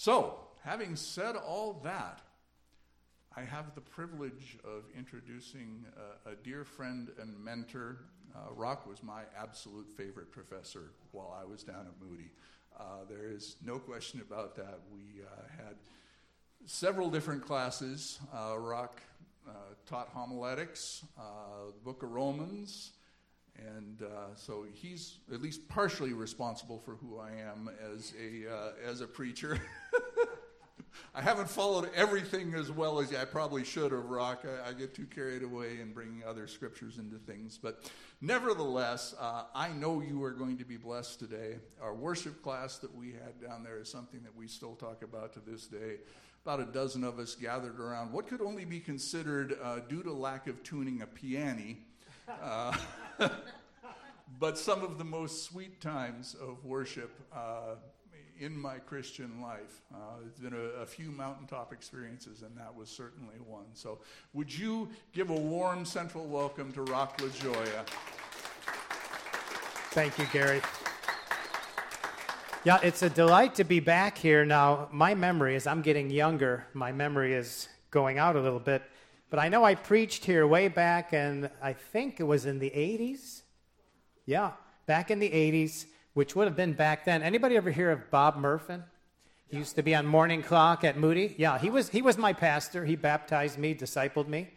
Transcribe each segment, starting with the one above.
So, having said all that, I have the privilege of introducing a, a dear friend and mentor. Uh, Rock was my absolute favorite professor while I was down at Moody. Uh, there is no question about that. We uh, had several different classes. Uh, Rock uh, taught homiletics, uh, the book of Romans, and uh, so he's at least partially responsible for who I am as a uh, as a preacher. I haven't followed everything as well as I probably should have, Rock. I, I get too carried away in bringing other scriptures into things. But nevertheless, uh, I know you are going to be blessed today. Our worship class that we had down there is something that we still talk about to this day. About a dozen of us gathered around what could only be considered, uh, due to lack of tuning, a piano. Uh, but some of the most sweet times of worship uh, in my Christian life. Uh, it's been a, a, few mountaintop experiences, and that was certainly one. So, would you give a warm central welcome to Rock LaJoya? Thank you, Gary. Yeah, it's a delight to be back here. Now, my memory, as I'm getting younger, my memory is going out a little bit. But I know I preached here way back, and I think it was in the 80s. Yeah, back in the 80s, which would have been back then. Anybody ever hear of Bob Murfin? He used to be on Morning Clock at Moody. Yeah, he was, he was my pastor. He baptized me, discipled me,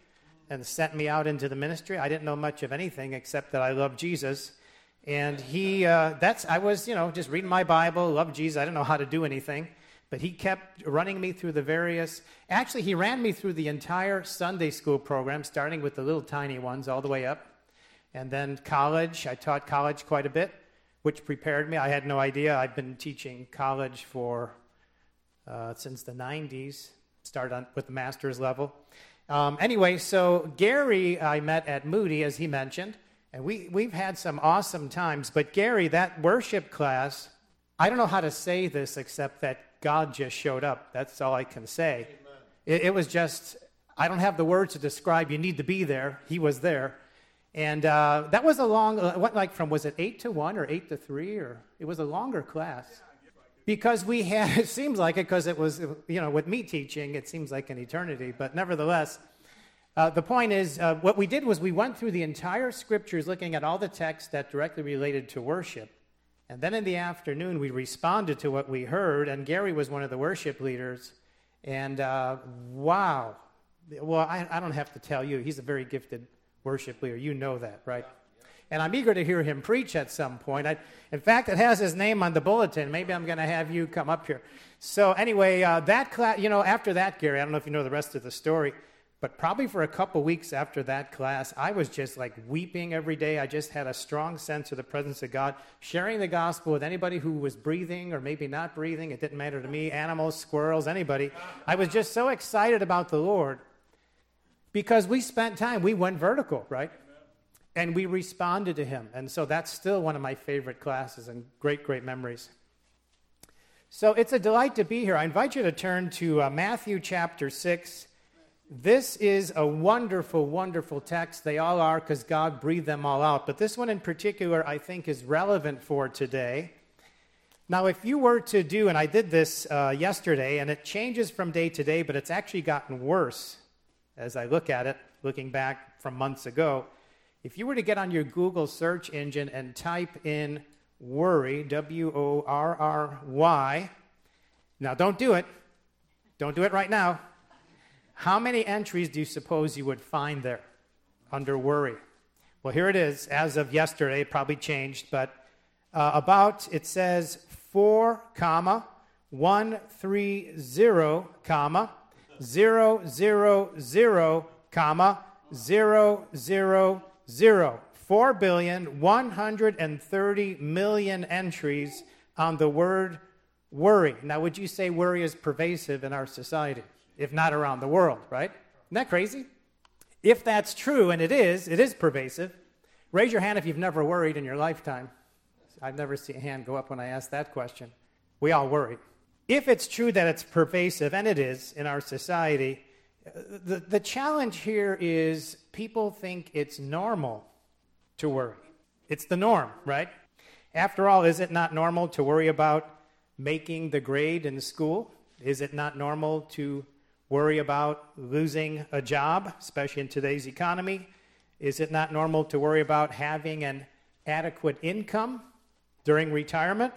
and sent me out into the ministry. I didn't know much of anything except that I loved Jesus. And he, uh, that's, I was, you know, just reading my Bible, loved Jesus. I didn't know how to do anything. But he kept running me through the various, actually, he ran me through the entire Sunday school program, starting with the little tiny ones all the way up. And then college, I taught college quite a bit, which prepared me. I had no idea. I've been teaching college for uh, since the 90s, started on, with the master's level. Um, anyway, so Gary I met at Moody, as he mentioned, and we, we've had some awesome times. But Gary, that worship class, I don't know how to say this except that God just showed up. That's all I can say. It, it, was just, I don't have the words to describe. You need to be there. He was there. And uh, that was a long, uh, what, like from, was it 8 to 1 or 8 to 3? Or it was a longer class. Because we had, it seems like it, because it was, you know, with me teaching, it seems like an eternity. But nevertheless, uh, the point is, uh, what we did was we went through the entire scriptures looking at all the texts that directly related to worship. And then in the afternoon, we responded to what we heard, and Gary was one of the worship leaders. And uh, wow. Well, I, I, don't have to tell you, he's a very gifted worship leader. You know that, right? And I'm eager to hear him preach at some point. I, in fact, it has his name on the bulletin. Maybe I'm going to have you come up here. So, anyway, uh, that class, you know, after that, Gary, I don't know if you know the rest of the story. But probably for a couple weeks after that class, I was just like weeping every day. I just had a strong sense of the presence of God. Sharing the gospel with anybody who was breathing or maybe not breathing, it didn't matter to me animals, squirrels, anybody. I was just so excited about the Lord because we spent time, we went vertical, right? And we responded to Him. And so that's still one of my favorite classes and great, great memories. So it's a delight to be here. I invite you to turn to uh, Matthew chapter 6 this is a wonderful, wonderful text. They all are because God breathed them all out. But this one in particular, I think, is relevant for today. Now, if you were to do, and I did this uh, yesterday, and it changes from day to day, but it's actually gotten worse as I look at it, looking back from months ago. If you were to get on your Google search engine and type in worry, W O R R Y, now don't do it. Don't do it right now. How many entries do you suppose you would find there under worry? Well, here it is. As of yesterday, probably changed, but uh, about it says 4, comma, 130, comma, 0, 0, 0, comma, 0, 0, 0. 4 billion 130 million entries on the word worry. Now, would you say worry is pervasive in our society? If not around the world, right? Isn't that crazy? If that's true, and it is, it is pervasive, raise your hand if you've never worried in your lifetime. I've never seen a hand go up when I ask that question. We all worry. If it's true that it's pervasive, and it is in our society, the, the challenge here is people think it's normal to worry. It's the norm, right? After all, is it not normal to worry about making the grade in school? Is it not normal to worry about losing a job, especially in today's economy? Is it not normal to worry about having an adequate income during retirement?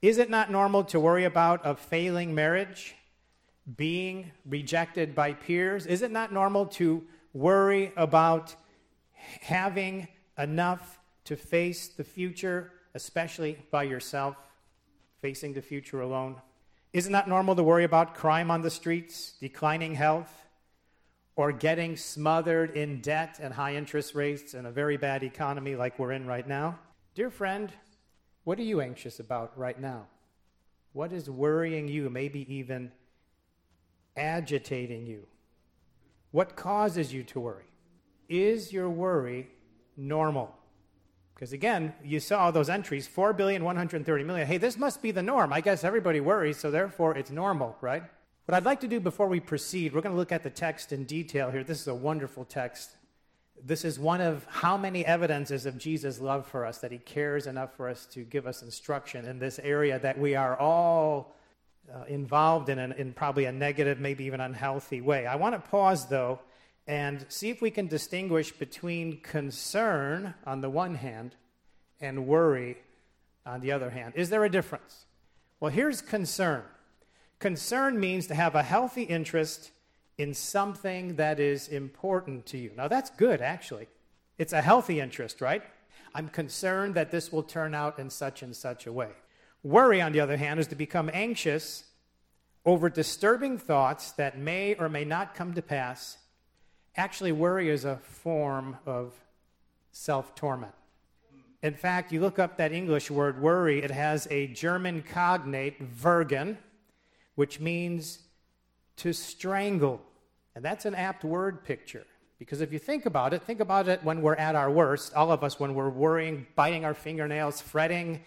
Is it not normal to worry about a failing marriage, being rejected by peers? Is it not normal to worry about having enough to face the future, especially by yourself, facing the future alone? Is it not normal to worry about crime on the streets, declining health, or getting smothered in debt and high interest rates and a very bad economy like we're in right now? Dear friend, what are you anxious about right now? What is worrying you, maybe even agitating you? What causes you to worry? Is your worry normal? Because again, you saw those entries 4 billion, 130 million. Hey, this must be the norm. I guess everybody worries, so therefore it's normal, right? What I'd like to do before we proceed, we're going to look at the text in detail here. This is a wonderful text. This is one of how many evidences of Jesus' love for us, that he cares enough for us to give us instruction in this area that we are all uh, involved in, in probably a negative, maybe even unhealthy way. I want to pause, though, and see if we can distinguish between concern on the one hand and worry on the other hand. Is there a difference? Well, here's concern concern means to have a healthy interest in something that is important to you. Now, that's good, actually. It's a healthy interest, right? I'm concerned that this will turn out in such and such a way. Worry, on the other hand, is to become anxious over disturbing thoughts that may or may not come to pass. Actually, worry is a form of self torment. In fact, you look up that English word worry, it has a German cognate, würgen, which means to strangle. And that's an apt word picture. Because if you think about it, think about it when we're at our worst, all of us, when we're worrying, biting our fingernails, fretting,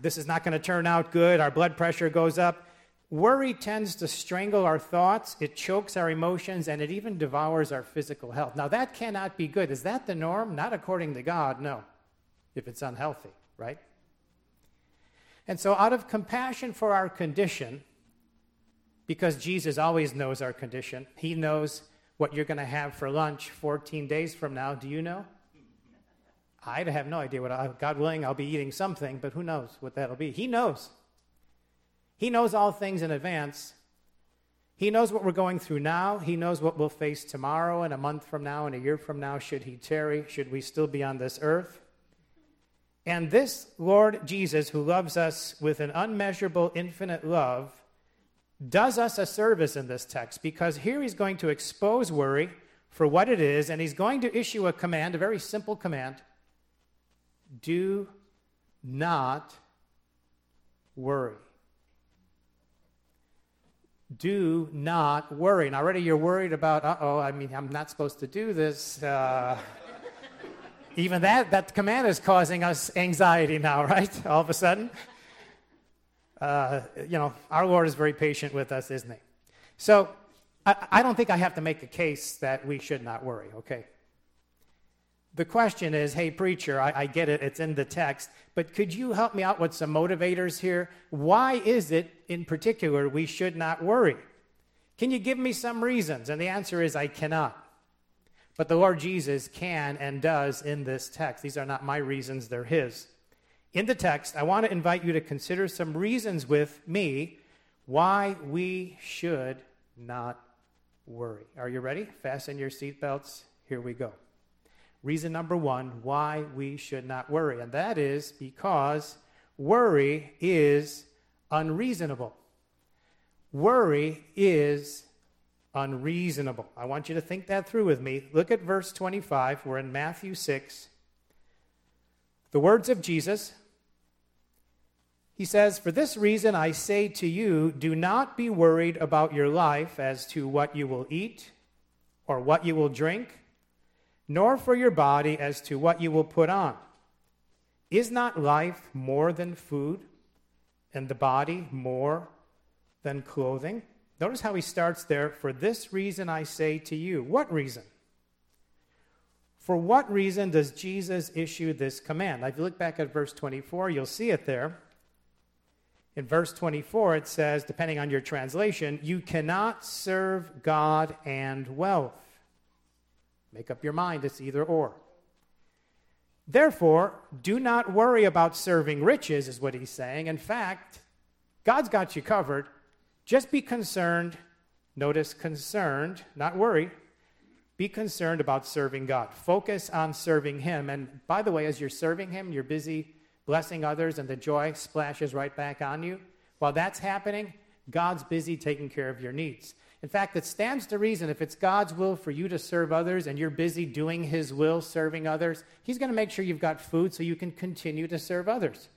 this is not going to turn out good, our blood pressure goes up. Worry tends to strangle our thoughts, it chokes our emotions, and it even devours our physical health. Now, that cannot be good. Is that the norm? Not according to God, no, if it's unhealthy, right? And so, out of compassion for our condition, because Jesus always knows our condition. He knows what you're going to have for lunch 14 days from now. Do you know? I have no idea what, I, God willing, I'll be eating something, but who knows what that'll be. He knows. He knows all things in advance. He knows what we're going through now. He knows what we'll face tomorrow and a month from now and a year from now, should He tarry, should we still be on this earth. And this Lord Jesus, who loves us with an unmeasurable, infinite love, does us a service in this text because here he's going to expose worry for what it is, and he's going to issue a command, a very simple command do not worry. Do not worry. And already you're worried about, uh oh, I mean, I'm not supposed to do this. Uh, even that, that command is causing us anxiety now, right? All of a sudden uh, you know, our Lord is very patient with us, isn't he? So I, I don't think I have to make a case that we should not worry, okay? The question is hey, preacher, I, I, get it, it's in the text, but could you help me out with some motivators here? Why is it, in particular, we should not worry? Can you give me some reasons? And the answer is I cannot. But the Lord Jesus can and does in this text. These are not my reasons, they're His. In the text, I want to invite you to consider some reasons with me why we should not worry. Are you ready? Fasten your seatbelts. Here we go. Reason number one why we should not worry, and that is because worry is unreasonable. Worry is unreasonable. I want you to think that through with me. Look at verse 25. We're in Matthew 6. The words of Jesus he says, For this reason I say to you, do not be worried about your life as to what you will eat or what you will drink, nor for your body as to what you will put on. Is not life more than food, and the body more than clothing? Notice how he starts there. For this reason I say to you. What reason? For what reason does Jesus issue this command? If you look back at verse 24, you'll see it there. In verse 24, it says, depending on your translation, you cannot serve God and wealth. Make up your mind, it's either or. Therefore, do not worry about serving riches, is what he's saying. In fact, God's got you covered. Just be concerned. Notice concerned, not worry. Be concerned about serving God. Focus on serving Him. And by the way, as you're serving Him, you're busy blessing others, and the joy splashes right back on you. While that's happening, God's busy taking care of your needs. In fact, it stands to reason if it's God's will for you to serve others and you're busy doing His will, serving others, He's going to make sure you've got food so you can continue to serve others.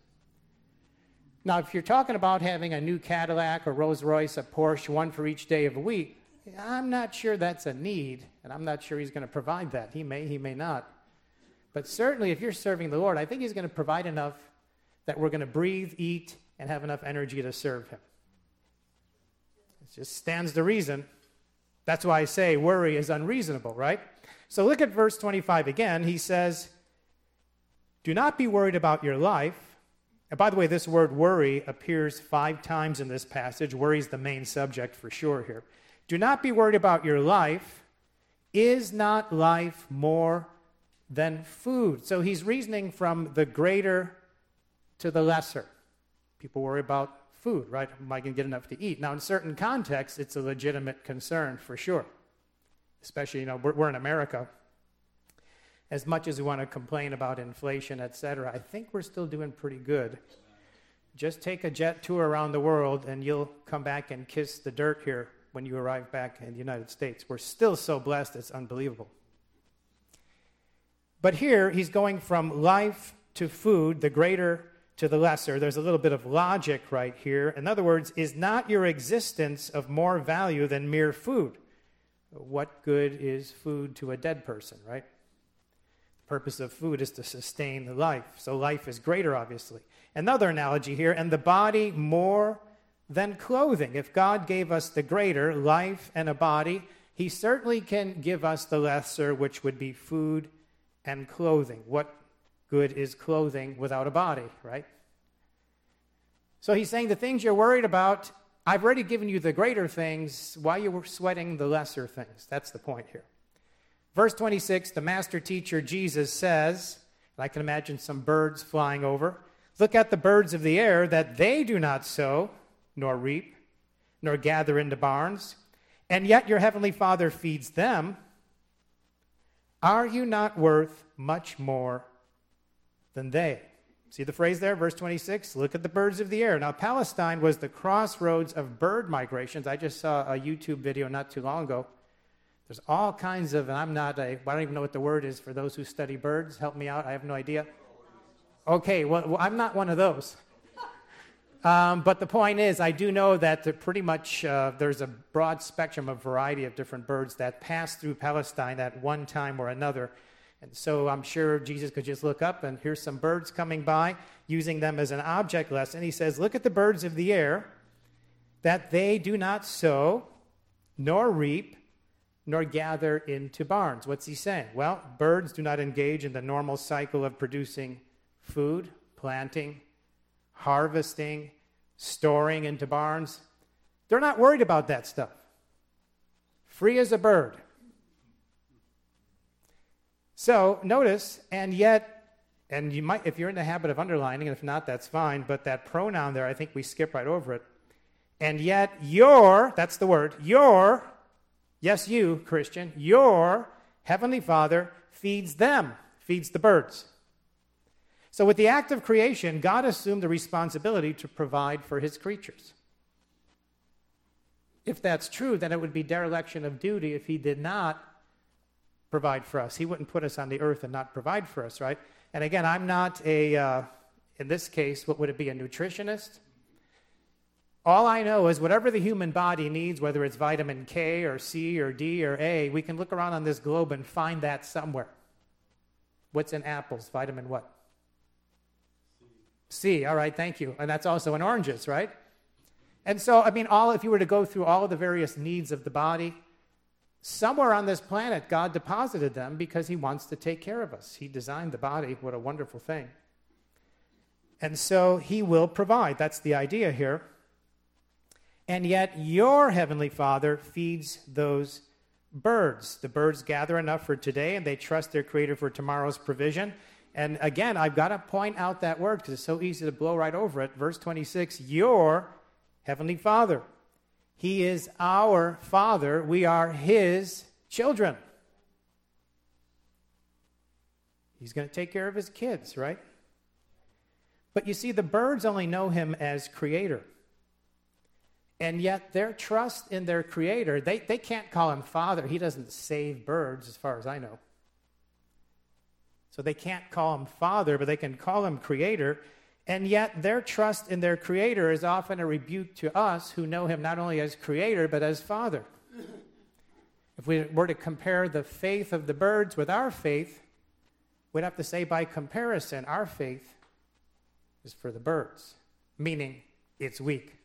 Now, if you're talking about having a new Cadillac, a Rolls Royce, a Porsche, one for each day of the week, I'm not sure that's a need, and I'm not sure He's going to provide that. He may, He may not. But certainly, if you're serving the Lord, I think He's going to provide enough that we're going to breathe, eat, and have enough energy to serve Him. Just stands to reason. That's why I say worry is unreasonable, right? So look at verse 25 again. He says, Do not be worried about your life. And by the way, this word worry appears five times in this passage. Worry is the main subject for sure here. Do not be worried about your life. Is not life more than food? So he's reasoning from the greater to the lesser. People worry about food, right? Am I going to get enough to eat? Now, in certain contexts, it's a legitimate concern for sure. Especially, you know, we're, we're in America. As much as we want to complain about inflation, et cetera, I think we're still doing pretty good. Just take a jet tour around the world and you'll come back and kiss the dirt here when you arrive back in the United States. We're still so blessed, it's unbelievable. But here, he's going from life to food, the greater to the lesser. There's a little bit of logic right here. In other words, is not your existence of more value than mere food? What good is food to a dead person, right? The purpose of food is to sustain the life. So life is greater, obviously. Another analogy here, and the body more than clothing. If God gave us the greater, life and a body, He certainly can give us the lesser, which would be food and clothing. What good is clothing without a body, right? So he's saying the things you're worried about, I've already given you the greater things. Why you were sweating the lesser things? That's the point here. Verse 26, the master teacher Jesus says, and I can imagine some birds flying over. Look at the birds of the air, that they do not sow, nor reap, nor gather into barns, and yet your heavenly Father feeds them. Are you not worth much more than they. See the phrase there, verse 26? Look at the birds of the air. Now, Palestine was the crossroads of bird migrations. I just saw a YouTube video not too long ago. There's all kinds of, and I'm not a, I don't even know what the word is for those who study birds. Help me out. I have no idea. Okay, well, I'm not one of those. Um, but the point is, I do know that pretty much uh, there's a broad spectrum of variety of different birds that pass through Palestine at one time or another. And so I'm sure Jesus could just look up and here's some birds coming by, using them as an object lesson. He says, Look at the birds of the air, that they do not sow, nor reap, nor gather into barns. What's he saying? Well, birds do not engage in the normal cycle of producing food, planting, harvesting, storing into barns. They're not worried about that stuff. Free as a bird. So notice, and yet, and you might, if you're in the habit of underlining, and if not, that's fine, but that pronoun there, I think we skip right over it. And yet, your, that's the word, your, yes, you, Christian, your heavenly Father feeds them, feeds the birds. So, with the act of creation, God assumed the responsibility to provide for his creatures. If that's true, then it would be dereliction of duty if he did not provide for us. He wouldn't put us on the earth and not provide for us, right? And again, I'm not a, uh, in this case, what would it be, a nutritionist? All I know is whatever the human body needs, whether it's vitamin K or C or D or A, we can look around on this globe and find that somewhere. What's in apples? Vitamin what? C. C. All right, thank you. And that's also in oranges, right? And so, I mean, all if you were to go through all of the various needs of the body, somewhere on this planet, God deposited them because He wants to take care of us. He designed the body. What a wonderful thing. And so he will provide. That's the idea here. And yet your heavenly Father feeds those birds. The birds gather enough for today and they trust their Creator for tomorrow's provision. And again, I've got to point out that word because it's so easy to blow right over it. Verse 26 Your heavenly Father. He is our Father. We are His children. He's going to take care of His kids, right? But you see, the birds only know Him as Creator. And yet, their trust in their Creator, they, they can't call Him Father. He doesn't save birds, as far as I know. So they can't call Him Father, but they can call Him Creator. And yet, their trust in their Creator is often a rebuke to us who know Him not only as Creator, but as Father. If we were to compare the faith of the birds with our faith, we'd have to say, by comparison, our faith is for the birds, meaning it's weak.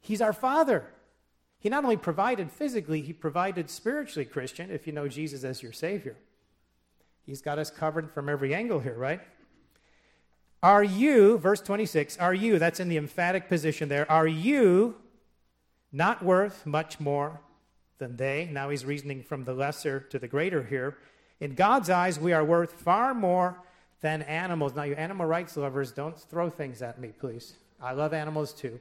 He's our Father. He not only provided physically, He provided spiritually, Christian, if you know Jesus as your Savior. He's got us covered from every angle here, right? Are you, verse 26, are you, that's in the emphatic position there, are you not worth much more than they? Now he's reasoning from the lesser to the greater here. In God's eyes, we are worth far more than animals. Now, you animal rights lovers, don't throw things at me, please. I love animals too.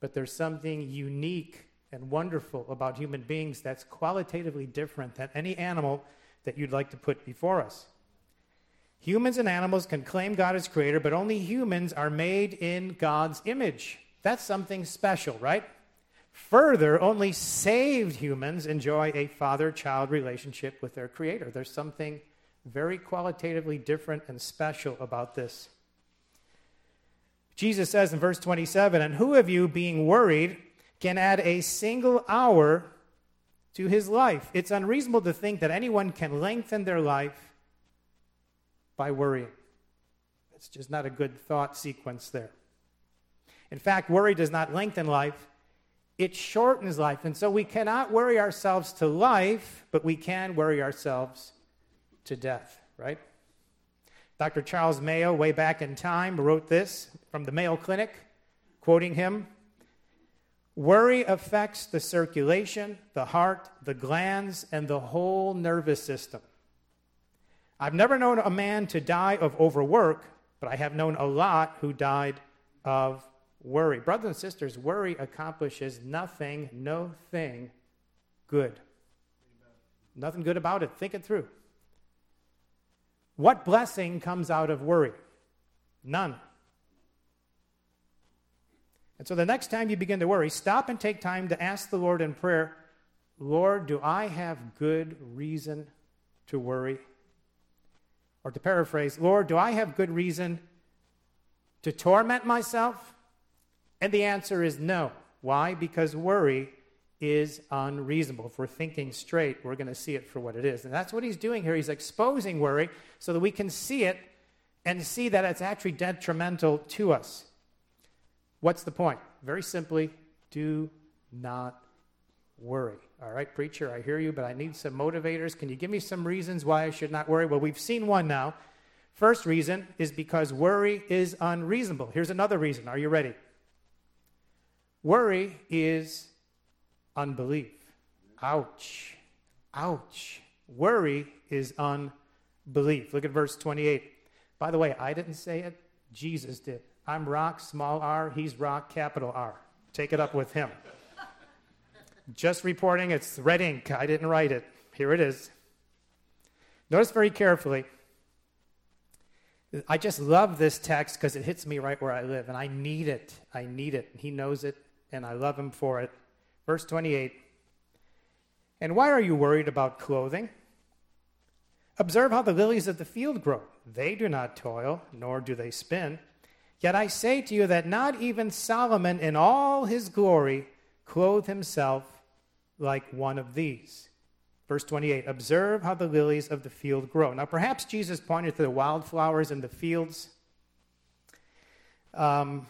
But there's something unique and wonderful about human beings that's qualitatively different than any animal that you'd like to put before us. Humans and animals can claim God as creator, but only humans are made in God's image. That's something special, right? Further, only saved humans enjoy a father child relationship with their creator. There's something very qualitatively different and special about this. Jesus says in verse 27 And who of you, being worried, can add a single hour to his life? It's unreasonable to think that anyone can lengthen their life by worrying. It's just not a good thought sequence there. In fact, worry does not lengthen life, it shortens life. And so we cannot worry ourselves to life, but we can worry ourselves to death, right? Dr. Charles Mayo, way back in time, wrote this from the Mayo Clinic, quoting him Worry affects the circulation, the heart, the glands, and the whole nervous system. I've never known a man to die of overwork, but I have known a lot who died of worry. Brothers and sisters, worry accomplishes nothing, no thing good. Nothing good about it. Think it through. What blessing comes out of worry? None. And so the next time you begin to worry, stop and take time to ask the Lord in prayer Lord, do I have good reason to worry? Or to paraphrase, Lord, do I have good reason to torment myself? And the answer is no. Why? Because worry is unreasonable. If we're thinking straight, we're going to see it for what it is. And that's what he's doing here. He's exposing worry so that we can see it and see that it's actually detrimental to us. What's the point? Very simply, do not worry. All right, preacher, I hear you, but I need some motivators. Can you give me some reasons why I should not worry? Well, we've seen one now. First reason is because worry is unreasonable. Here's another reason. Are you ready? Worry is unbelief. Ouch. Ouch. Worry is unbelief. Look at verse 28. By the way, I didn't say it, Jesus did. I'm rock, small r, he's rock, capital R. Take it up with him. Just reporting, it's red ink. I didn't write it. Here it is. Notice very carefully. I just love this text because it hits me right where I live, and I need it. I need it. He knows it, and I love him for it. Verse 28 And why are you worried about clothing? Observe how the lilies of the field grow. They do not toil, nor do they spin. Yet I say to you that not even Solomon in all his glory clothed himself like one of these. Verse 28 Observe how the lilies of the field grow. Now, perhaps Jesus pointed to the wildflowers in the fields. Um,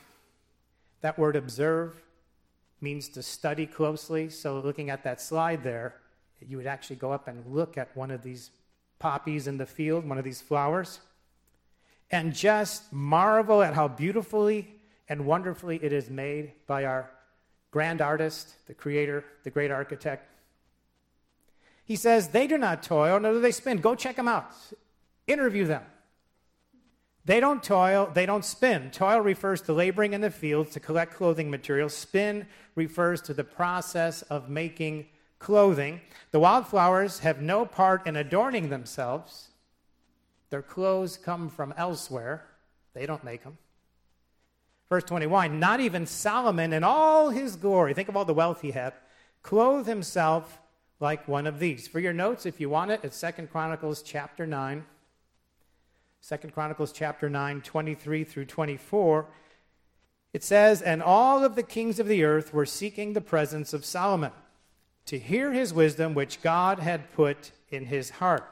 that word observe means to study closely. So, looking at that slide there, you would actually go up and look at one of these poppies in the field, one of these flowers. and just marvel at how beautifully and wonderfully it is made by our grand artist, the creator, the great architect. He says, They do not toil, nor do they spin. Go check them out. Interview them. They don't toil, they don't spin. Toil refers to laboring in the fields to collect clothing materials. Spin refers to the process of making clothing. The wildflowers have no part in adorning themselves. Their clothes come from elsewhere, they don't make them. Verse 21 Not even Solomon in all his glory, think of all the wealth he had, clothe himself like one of these. For your notes, if you want it, it's Second Chronicles chapter 9. Second Chronicles chapter 9, 23 through 24. It says, And all of the kings of the earth were seeking the presence of Solomon to hear his wisdom, which God had put in his heart.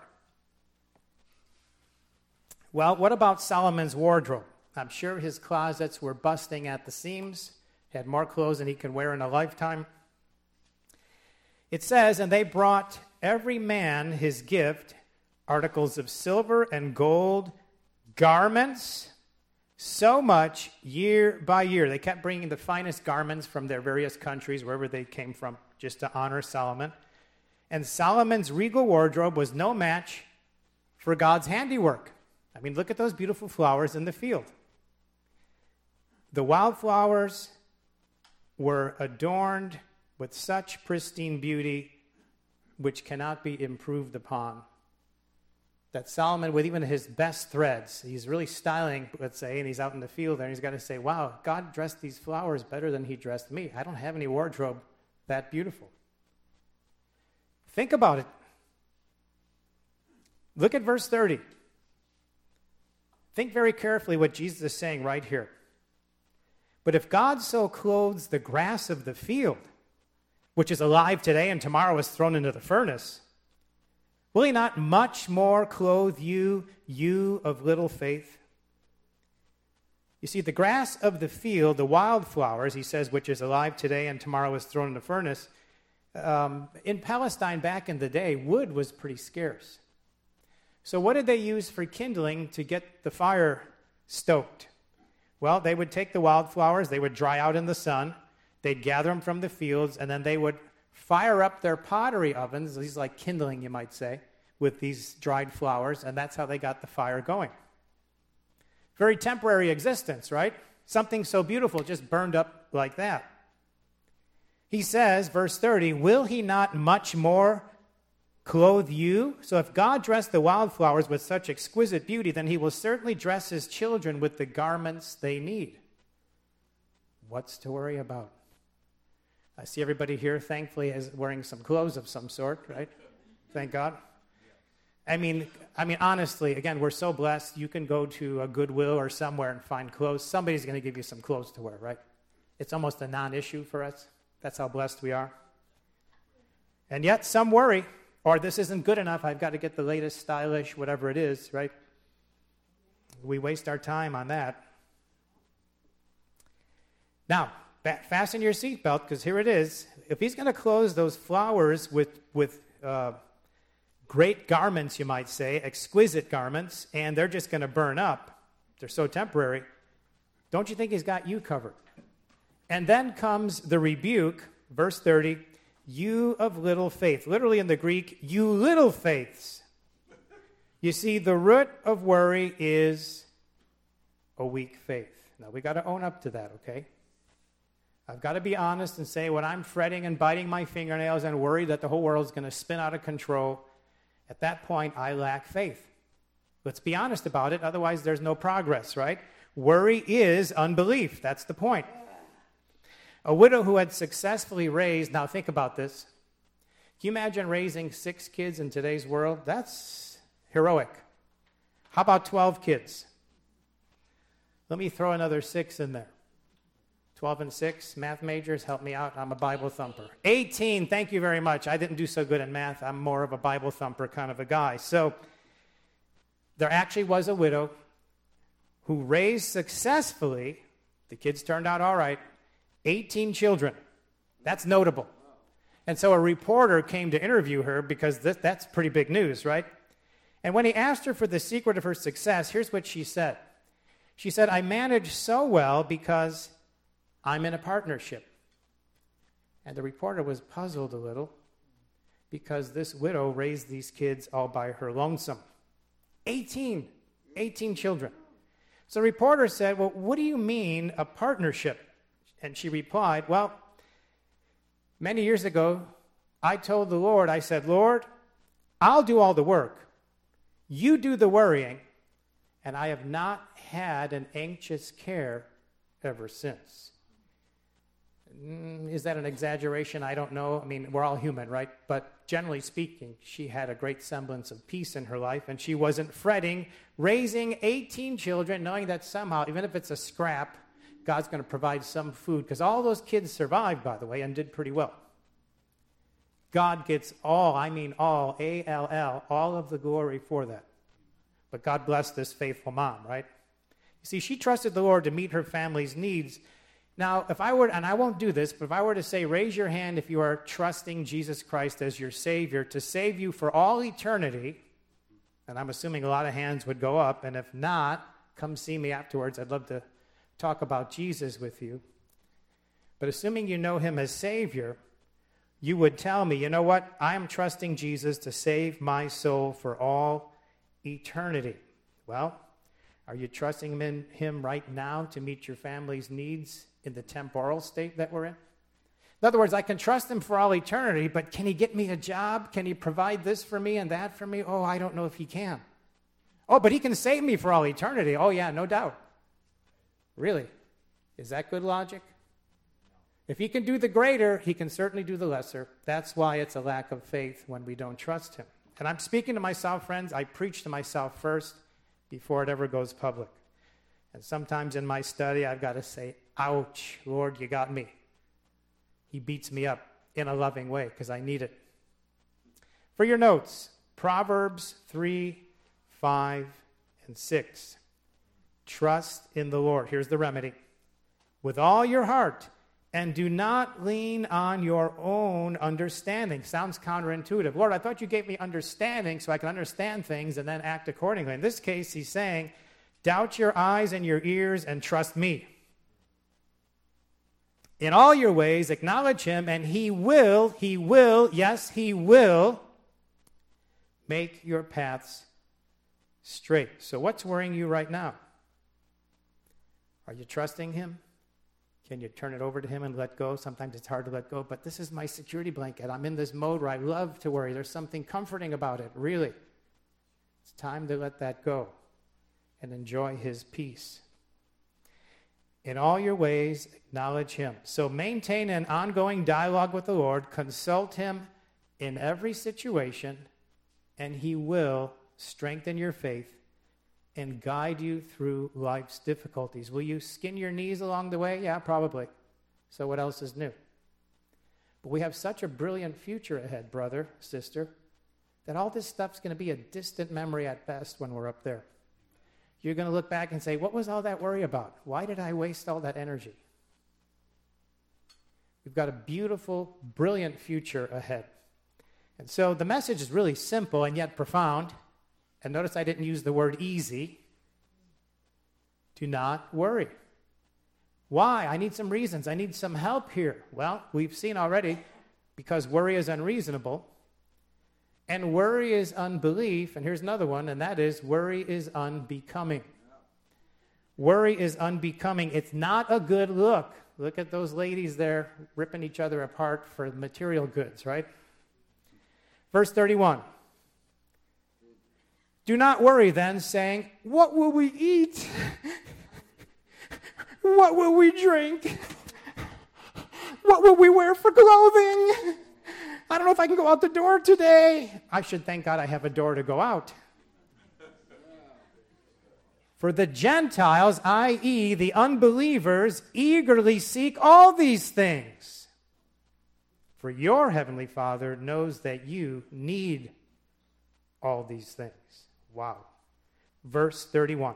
Well, what about Solomon's wardrobe? I'm sure his closets were busting at the seams, he had more clothes than he could wear in a lifetime. It says, And they brought every man his gift articles of silver and gold garments so much year by year. They kept bringing the finest garments from their various countries, wherever they came from, just to honor Solomon. And Solomon's regal wardrobe was no match for God's handiwork. I mean, look at those beautiful flowers in the field. The wildflowers were adorned with such pristine beauty which cannot be improved upon that Solomon, with even his best threads, he's really styling, let's say, and he's out in the field there, and he's got to say, Wow, God dressed these flowers better than he dressed me. I don't have any wardrobe that beautiful. Think about it. Look at verse 30. Think very carefully what Jesus is saying right here. But if God so clothes the grass of the field, which is alive today and tomorrow is thrown into the furnace, Will he not much more clothe you, you of little faith? You see, the grass of the field, the wildflowers, he says, which is alive today and tomorrow is thrown in the furnace. Um, in Palestine back in the day, wood was pretty scarce. So, what did they use for kindling to get the fire stoked? Well, they would take the wildflowers, they would dry out in the sun, they'd gather them from the fields, and then they would fire up their pottery ovens, these like kindling, you might say, with these dried flowers, and that's how they got the fire going. Very temporary existence, right? Something so beautiful just burned up like that. He says, verse 30, Will he not much more clothe you? So if God dressed the wildflowers with such exquisite beauty, then he will certainly dress his children with the garments they need. What's to worry about? I see everybody here, thankfully, is wearing some clothes of some sort, right? Thank God. I mean, I mean, honestly, again, we're so blessed. You can go to a Goodwill or somewhere and find clothes. Somebody's going to give you some clothes to wear, right? It's almost a non-issue for us. That's how blessed we are. And yet, some worry, or this isn't good enough. I've got to get the latest, stylish, whatever it is, right? We waste our time on that. Now, fasten your seatbelt because here it is. If he's going to close those flowers with, with uh, great garments, you might say, exquisite garments, and they're just going to burn up, they're so temporary, don't you think he's got you covered? And then comes the rebuke, verse 30 you of little faith. Literally in the Greek, you little faiths. You see, the root of worry is a weak faith. Now, we got to own up to that, okay? I've got to be honest and say when I'm fretting and biting my fingernails and worried that the whole world is going to spin out of control, at that point I lack faith. Let's be honest about it, otherwise, there's no progress, right? Worry is unbelief. That's the point. A widow who had successfully raised, now think about this. Can you imagine raising six kids in today's world? That's heroic. How about 12 kids? Let me throw another six in there. 12 and 6, math majors, help me out. I'm a Bible thumper. 18, thank you very much. I didn't do so good in math. I'm more of a Bible thumper kind of a guy. So there actually was a widow who raised successfully, the kids turned out all right, 18 children. That's notable. And so a reporter came to interview her because that's pretty big news, right? And when he asked her for the secret of her success, here's what she said She said, I manage so well because I'm in a partnership. And the reporter was puzzled a little because this widow raised these kids all by her lonesome. 18, 18 children. So the reporter said, Well, what do you mean a partnership? And she replied, Well, many years ago, I told the Lord, I said, Lord, I'll do all the work. You do the worrying. And I have not had an anxious care ever since. Mm, is that an exaggeration? I don't know. I mean, we're all human, right? But generally speaking, she had a great semblance of peace in her life, and she wasn't fretting, raising 18 children, knowing that somehow, even if it's a scrap, God's going to provide some food. Because all those kids survived, by the way, and did pretty well. God gets all, I mean all, A L L, all of the glory for that. But God bless this faithful mom, right? You see, she trusted the Lord to meet her family's needs now, if I were, and I won't do this, but if I were to say, raise your hand if you are trusting Jesus Christ as your Savior to save you for all eternity, and I'm assuming a lot of hands would go up, and if not, come see me afterwards. I'd love to talk about Jesus with you. But assuming you know him as Savior, you would tell me, you know what? I am trusting Jesus to save my soul for all eternity. Well, are you trusting in him right now to meet your family's needs in the temporal state that we're in. In other words, I can trust him for all eternity, but can he get me a job? Can he provide this for me and that for me? Oh, I don't know if he can. Oh, but he can save me for all eternity. Oh, yeah, no doubt. Really? Is that good logic? If he can do the greater, he can certainly do the lesser. That's why it's a lack of faith when we don't trust him. And I'm speaking to myself, friends. I preach to myself first before it ever goes public. And sometimes in my study, I've got to say, Ouch, Lord, you got me. He beats me up in a loving way because I need it. For your notes, Proverbs 3, 5, and 6. Trust in the Lord. Here's the remedy. With all your heart, and do not lean on your own understanding. Sounds counterintuitive. Lord, I thought you gave me understanding so I can understand things and then act accordingly. In this case, he's saying, doubt your eyes and your ears and trust me. In all your ways, acknowledge him, and he will, he will, yes, he will make your paths straight. So, what's worrying you right now? Are you trusting him? Can you turn it over to him and let go? Sometimes it's hard to let go, but this is my security blanket. I'm in this mode where I love to worry. There's something comforting about it, really. It's time to let that go and enjoy his peace. In all your ways, acknowledge him. So maintain an ongoing dialogue with the Lord, consult him in every situation, and he will strengthen your faith and guide you through life's difficulties. Will you skin your knees along the way? Yeah, probably. So, what else is new? But we have such a brilliant future ahead, brother, sister, that all this stuff's going to be a distant memory at best when we're up there you're going to look back and say, What was all that worry about? Why did I waste all that energy? We've got a beautiful, brilliant future ahead. And so the message is really simple and yet profound. And notice I didn't use the word easy. Do not worry. Why? I need some reasons. I need some help here. Well, we've seen already because worry is unreasonable. And worry is unbelief. And here's another one, and that is worry is unbecoming. Worry is unbecoming. It's not a good look. Look at those ladies there ripping each other apart for material goods, right? Verse 31. Do not worry then, saying, What will we eat? what will we drink? What will we wear for clothing? I don't know if I can go out the door today. I should thank God I have a door to go out. For the Gentiles, i.e., the unbelievers, eagerly seek all these things. For your heavenly Father knows that you need all these things. Wow. Verse 31.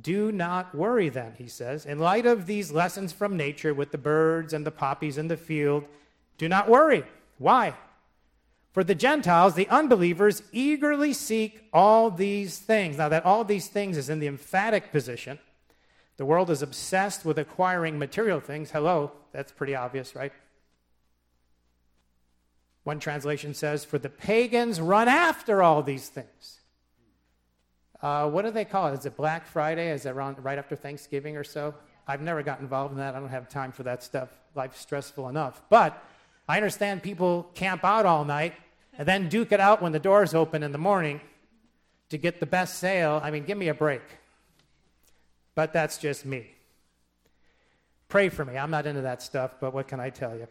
Do not worry then, he says. In light of these lessons from nature with the birds and the poppies in the field, do not worry. Why? For the Gentiles, the unbelievers, eagerly seek all these things. Now, that all these things is in the emphatic position. The world is obsessed with acquiring material things. Hello, that's pretty obvious, right? One translation says, For the pagans run after all these things. Uh, what do they call it? Is it Black Friday? Is it around, right after Thanksgiving or so? I've never got involved in that. I don't have time for that stuff. Life's stressful enough. But I understand people camp out all night and then duke it out when the doors open in the morning to get the best sale. I mean, give me a break. But that's just me. Pray for me. I'm not into that stuff, but what can I tell you?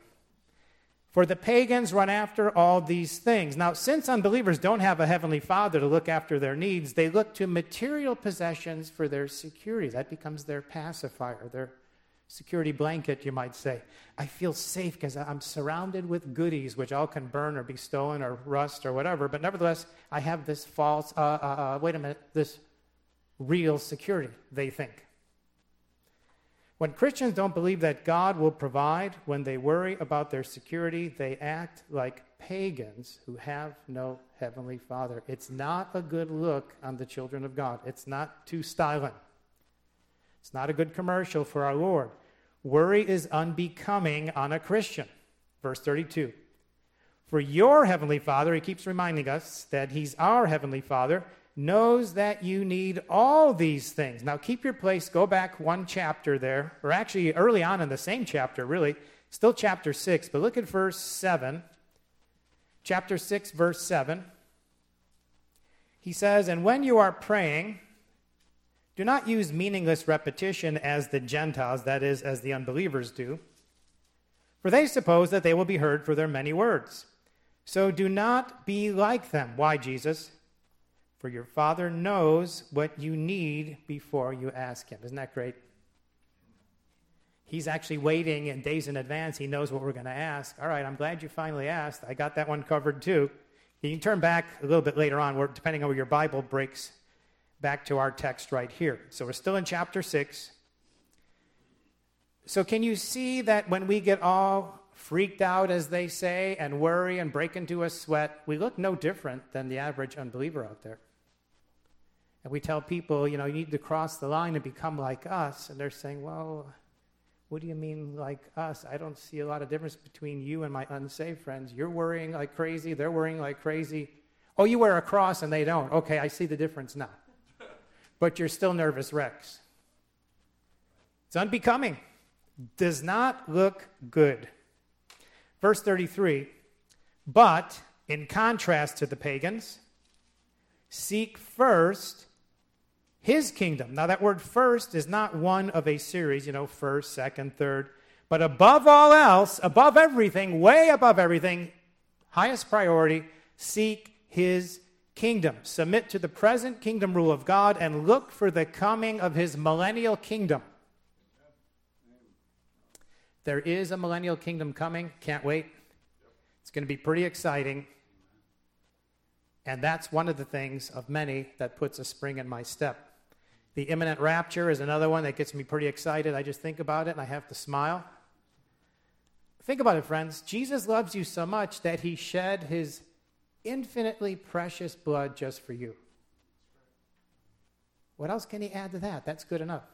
For the pagans run after all these things. Now, since unbelievers don't have a heavenly father to look after their needs, they look to material possessions for their security. That becomes their pacifier, their security blanket, you might say. I feel safe because I'm surrounded with goodies, which all can burn or be stolen or rust or whatever. But nevertheless, I have this false, uh, uh, uh, wait a minute, this real security, they think. When Christians don't believe that God will provide, when they worry about their security, they act like pagans who have no heavenly Father. It's not a good look on the children of God. It's not too styling. It's not a good commercial for our Lord. Worry is unbecoming on a Christian. Verse 32. For your heavenly Father, he keeps reminding us that he's our heavenly Father knows that you need all these things. Now, keep your place, go back one chapter there, or actually early on in the same chapter, really, still chapter 6, but look at verse 7. Chapter 6, verse 7. He says, And when you are praying, do not use meaningless repetition as the Gentiles, that is, as the unbelievers do, for they suppose that they will be heard for their many words. So do not be like them. Why, Jesus? For your Father knows what you need before you ask Him. Isn't that great? He's actually waiting in days in advance. He knows what we're going to ask. All right, I'm glad you finally asked. I got that one covered too. You can turn back a little bit later on, depending on where your Bible breaks back to our text right here. So we're still in chapter 6. So, can you see that when we get all freaked out, as they say, and worry and break into a sweat, we look no different than the average unbeliever out there? And we tell people, you know, you need to cross the line and become like us. And they're saying, well, what do you mean like us? I don't see a lot of difference between you and my unsaved friends. You're worrying like crazy, they're worrying like crazy. Oh, you wear a cross and they don't. Okay, I see the difference now. But you're still nervous wrecks. It's unbecoming. Does not look good. Verse 33 But in contrast to the pagans, seek first his kingdom. Now, that word first is not one of a series, you know, first, second, third. But above all else, above everything, way above everything, highest priority, seek his kingdom. Submit to the present kingdom rule of God and look for the coming of his millennial kingdom. There is a millennial kingdom coming. Can't wait. It's going to be pretty exciting. And that's one of the things of many that puts a spring in my step. The imminent rapture is another one that gets me pretty excited. I just think about it and I have to smile. Think about it, friends. Jesus loves you so much that he shed his infinitely precious blood just for you. What else can he add to that? That's good enough.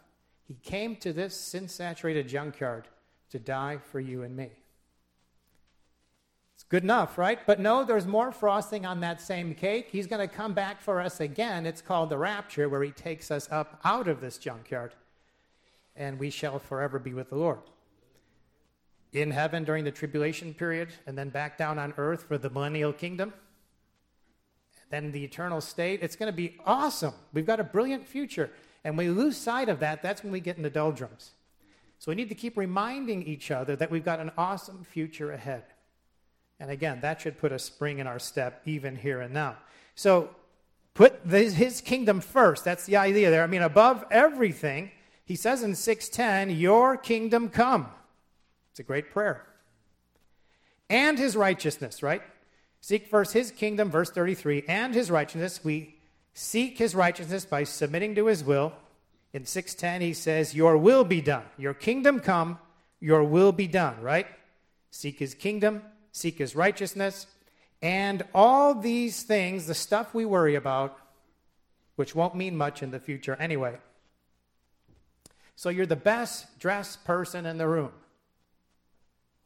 He came to this sin saturated junkyard to die for you and me. It's good enough, right? But no, there's more frosting on that same cake. He's going to come back for us again. It's called the rapture, where he takes us up out of this junkyard, and we shall forever be with the Lord. In heaven during the tribulation period, and then back down on earth for the millennial kingdom. Then the eternal state. It's going to be awesome. We've got a brilliant future. And we lose sight of that, that's when we get in the doldrums. So we need to keep reminding each other that we've got an awesome future ahead. And again, that should put a spring in our step even here and now. So put his kingdom first. That's the idea there. I mean, above everything, he says in 610, Your kingdom come. It's a great prayer. And his righteousness, right? Seek first his kingdom, verse 33, and his righteousness. We seek his righteousness by submitting to his will. In 610, he says, Your will be done. Your kingdom come, your will be done, right? Seek his kingdom, seek his righteousness, and all these things, the stuff we worry about, which won't mean much in the future anyway, So you're the best dressed person in the room.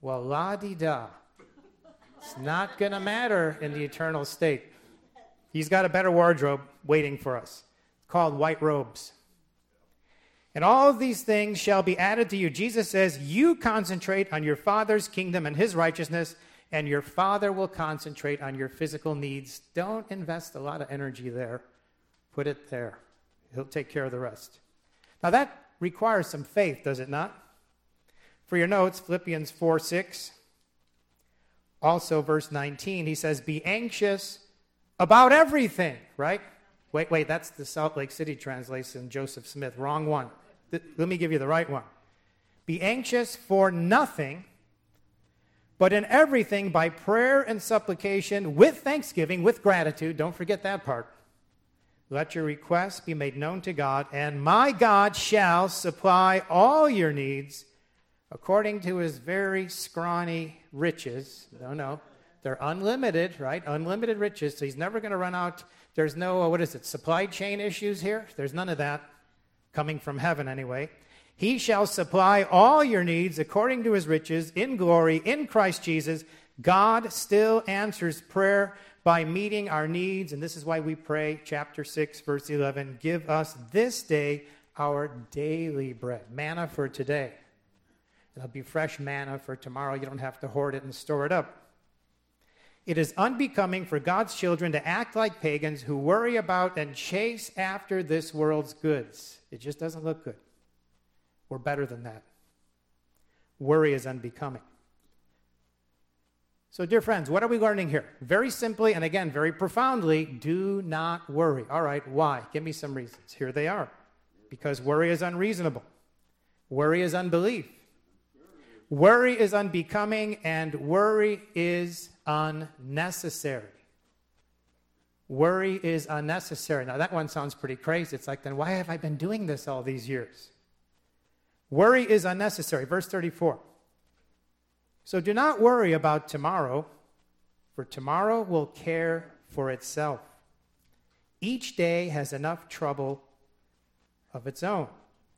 Well, la di da. It's not going to matter in the eternal state. He's got a better wardrobe waiting for us. It's called white robes. And all these things shall be added to you. Jesus says, You concentrate on your Father's kingdom and his righteousness, and your Father will concentrate on your physical needs. Don't invest a lot of energy there. Put it there. He'll take care of the rest. Now, that requires some faith, does it not? For your notes, Philippians 4 6. Also, verse 19, he says, Be anxious about everything, right? Wait, wait, that's the Salt Lake City translation, Joseph Smith. Wrong one. Th- let me give you the right one. Be anxious for nothing, but in everything by prayer and supplication with thanksgiving, with gratitude. Don't forget that part. Let your requests be made known to God, and my God shall supply all your needs according to his very scrawny riches. No, no. They're unlimited, right? Unlimited riches. So he's never going to run out. There's no, uh, what is it, supply chain issues here? There's none of that coming from heaven anyway. He shall supply all your needs according to his riches in glory in Christ Jesus. God still answers prayer by meeting our needs. And this is why we pray, chapter 6, verse 11 Give us this day our daily bread, manna for today. It'll be fresh manna for tomorrow. You don't have to hoard it and store it up. It is unbecoming for God's children to act like pagans who worry about and chase after this world's goods. It just doesn't look good. We're better than that. Worry is unbecoming. So, dear friends, what are we learning here? Very simply, and again, very profoundly, do not worry. All right, why? Give me some reasons. Here they are. Because worry is unreasonable, worry is unbelief, worry is unbecoming, and worry is unnecessary. Worry is unnecessary. Now, that one sounds pretty crazy. It's like, then why have I been doing this all these years? Worry is unnecessary. Verse 34. So do not worry about tomorrow, for tomorrow will care for itself. Each day has enough trouble of its own.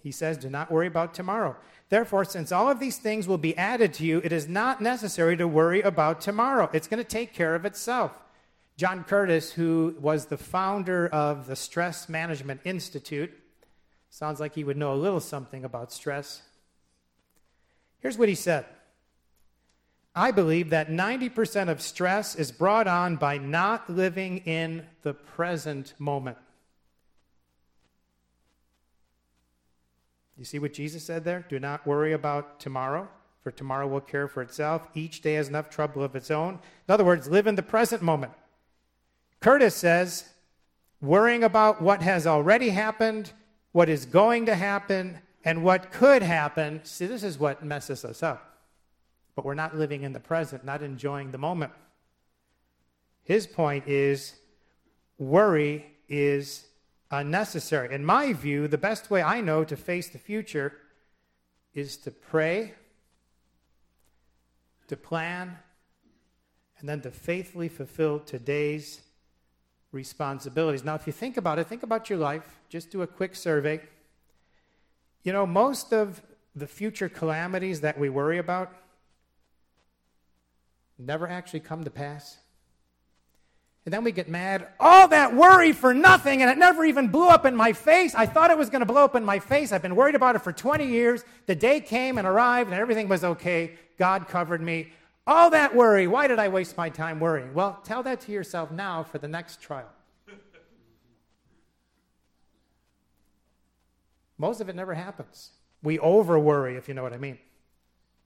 He says, Do not worry about tomorrow. Therefore, since all of these things will be added to you, it is not necessary to worry about tomorrow. It's going to take care of itself. John Curtis, who was the founder of the Stress Management Institute, sounds like he would know a little something about stress. Here's what he said I believe that 90% of stress is brought on by not living in the present moment. You see what Jesus said there? Do not worry about tomorrow, for tomorrow will care for itself. Each day has enough trouble of its own. In other words, live in the present moment. Curtis says, worrying about what has already happened, what is going to happen, and what could happen. See, this is what messes us up but we're not living in the present, not enjoying the moment. His point is worry is unnecessary. In my view, the best way I know to face the future is to pray, to plan, and then to faithfully fulfill today's responsibilities. Now, if you think about it, think about your life, just do a quick survey. You know, most of the future calamities that we worry about never actually come to pass. And then we get mad. All that worry for nothing, and it never even blew up in my face. I thought it was going to blow up in my face. I've been worried about it for 20 years. The day came and arrived, and everything was okay. God covered me. All that worry, why did I waste my time worrying? Well, tell that to yourself now for the next trial. Most of it never happens. We over worry, if you know what I mean.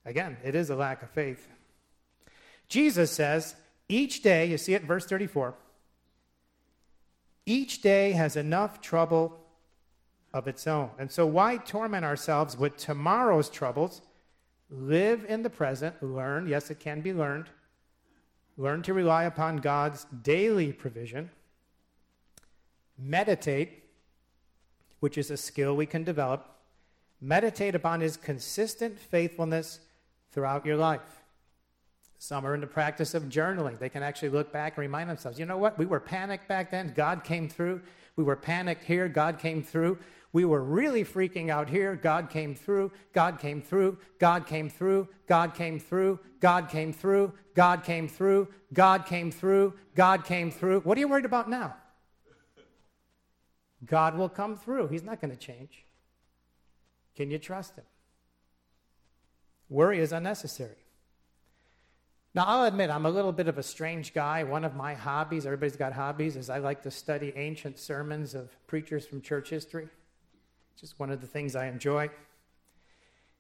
Again, it is a lack of faith. Jesus says, each day, you see it in verse 34, each day has enough trouble of its own. And so, why torment ourselves with tomorrow's troubles? Live in the present, learn, yes, it can be learned. Learn to rely upon God's daily provision. Meditate, which is a skill we can develop. Meditate upon his consistent faithfulness throughout your life. Some are in the practice of journaling. They can actually look back and remind themselves, you know what? We were panicked back then. God came through. We were panicked here. God came through. We were really freaking out here. God came through. God came through. God came through. God came through. God came through. God came through. God came through. God came through. What are you worried about now? God will come through. He's not going to change. Can you trust him? Worry is unnecessary. Now, I'll admit, I'm a little bit of a strange guy. One of my hobbies, everybody's got hobbies, is I like to study ancient sermons of preachers from church history. Just one of the things I enjoy.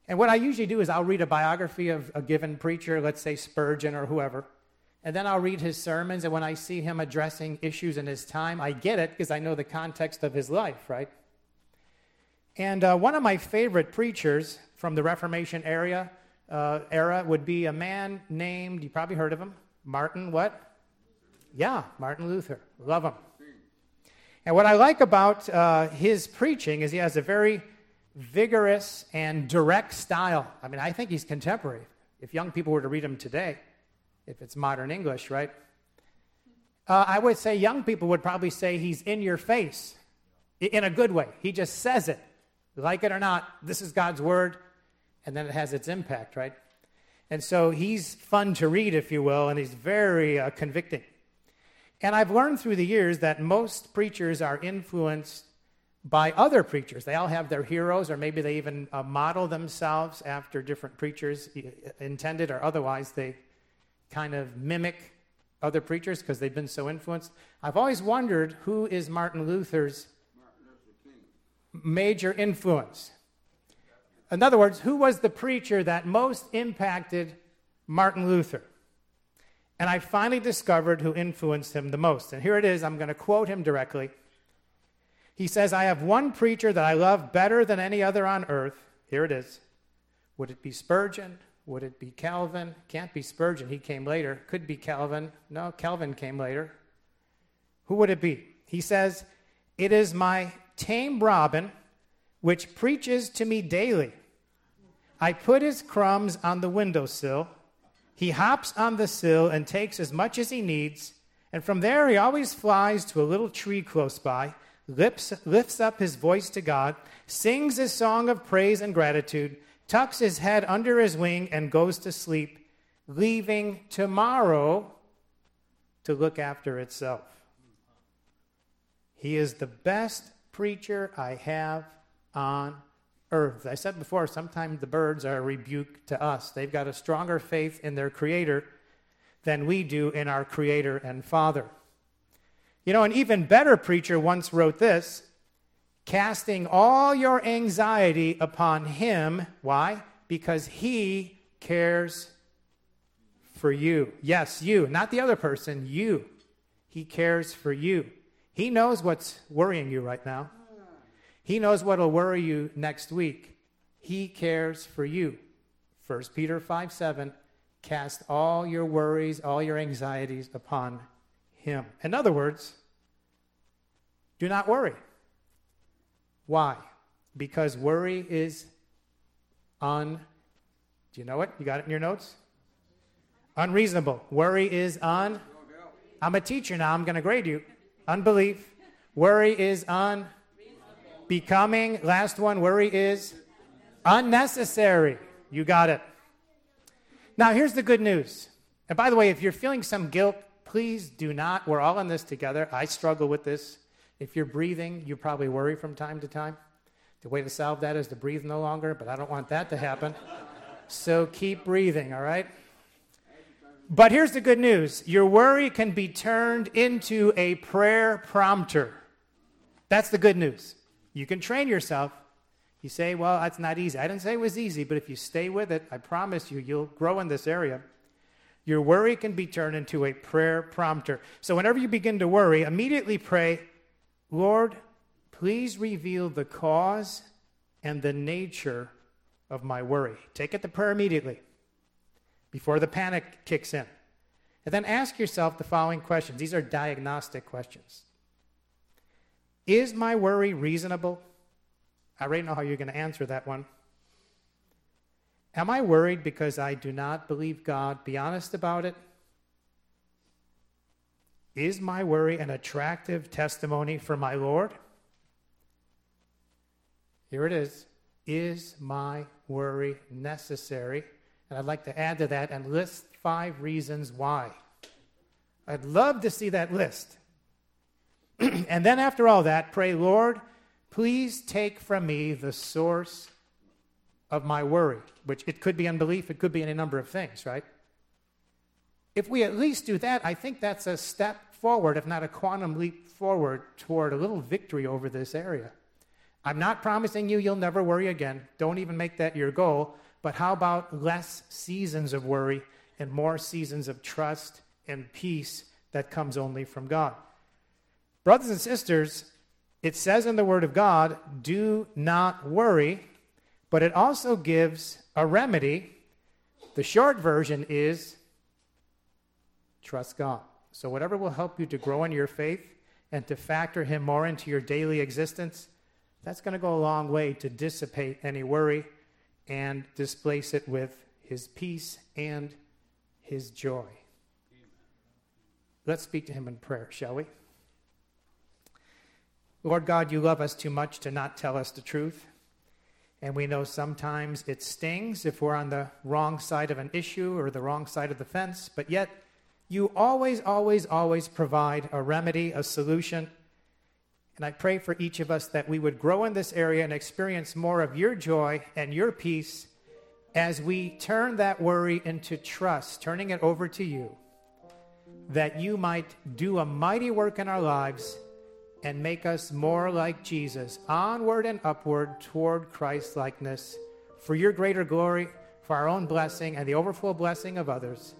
And what I usually do is I'll read a biography of a given preacher, let's say Spurgeon or whoever, and then I'll read his sermons. And when I see him addressing issues in his time, I get it because I know the context of his life, right? And uh, one of my favorite preachers from the Reformation area uh, era would be a man named, you probably heard of him, Martin what? Yeah, Martin Luther. Love him. And what I like about uh, his preaching is he has a very vigorous and direct style. I mean, I think he's contemporary. If young people were to read him today, if it's modern English, right? Uh, I would say young people would probably say he's in your face in a good way. He just says it. Like it or not, this is God's word and then it has its impact, right? And so he's fun to read, if you will, and he's very uh, convicting. And I've learned through the years that most preachers are influenced by other preachers. They all have their heroes, or maybe they even uh, model themselves after different preachers, intended or otherwise. They kind of mimic other preachers because they've been so influenced. I've always wondered who is Martin Luther's major influence. In other words, who was the preacher that most impacted Martin Luther? And I finally discovered who influenced him the most. And here it is. I'm going to quote him directly. He says, I have one preacher that I love better than any other on earth. Here it is. Would it be Spurgeon? Would it be Calvin? Can't be Spurgeon. He came later. Could be Calvin. No, Calvin came later. Who would it be? He says, It is my tame robin which preaches to me daily. I put his crumbs on the windowsill. He hops on the sill and takes as much as he needs, and from there he always flies to a little tree close by, lifts, lifts up his voice to God, sings a song of praise and gratitude, tucks his head under his wing, and goes to sleep, leaving tomorrow to look after itself. He is the best preacher I have on earth. I said before, sometimes the birds are a rebuke to us. They've got a stronger faith in their Creator than we do in our Creator and Father. You know, an even better preacher once wrote this casting all your anxiety upon Him. Why? Because He cares for you. Yes, you, not the other person, you. He cares for you. He knows what's worrying you right now. He knows what will worry you next week. He cares for you. 1 Peter 5 7, cast all your worries, all your anxieties upon Him. In other words, do not worry. Why? Because worry is un. Do you know it? You got it in your notes? Unreasonable. Worry is un. I'm a teacher now. I'm going to grade you. Unbelief. Worry is un becoming, last one, worry is unnecessary. You got it. Now, here's the good news. And by the way, if you're feeling some guilt, please do not. We're all in this together. I struggle with this. If you're breathing, you probably worry from time to time. The way to solve that is to breathe no longer, but I don't want that to happen. so keep breathing, all right? But here's the good news your worry can be turned into a prayer prompter. That's the good news. You can train yourself. You say, well, that's not easy. I didn't say it was easy, but if you stay with it, I promise you, you'll grow in this area. Your worry can be turned into a prayer prompter. So whenever you begin to worry, immediately pray, Lord, please reveal the cause and the nature of my worry. Take it to prayer immediately before the panic kicks in. And then ask yourself the following questions. These are diagnostic questions. Is my worry reasonable? I already know how you're going to answer that one. Am I worried because I do not believe God? Be honest about it. Is my worry an attractive testimony for my Lord? Here it is. Is my worry necessary? And I'd like to add to that and list five reasons why. I'd love to see that list. and then, after all that, pray, Lord, please take from me the source of my worry, which it could be unbelief, it could be any number of things, right? If we at least do that, I think that's a step forward, if not a quantum leap forward, toward a little victory over this area. I'm not promising you you'll never worry again. Don't even make that your goal. But how about less seasons of worry and more seasons of trust and peace that comes only from God? Brothers and sisters, it says in the Word of God, do not worry, but it also gives a remedy. The short version is trust God. So, whatever will help you to grow in your faith and to factor Him more into your daily existence, that's going to go a long way to dissipate any worry and displace it with His peace and His joy. Let's speak to Him in prayer, shall we? Lord God, you love us too much to not tell us the truth. And we know sometimes it stings if we're on the wrong side of an issue or the wrong side of the fence, but yet you always, always, always provide a remedy, a solution. And I pray for each of us that we would grow in this area and experience more of your joy and your peace as we turn that worry into trust, turning it over to you, that you might do a mighty work in our lives and make us more like Jesus, onward and upward toward Christ likeness, for your greater glory, for our own blessing, and the overflow blessing of others.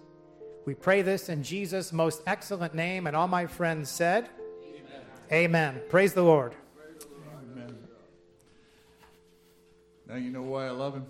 We pray this in Jesus' most excellent name, and all my friends said, Amen. Amen. Praise the Lord. Amen. Now you know why I love him.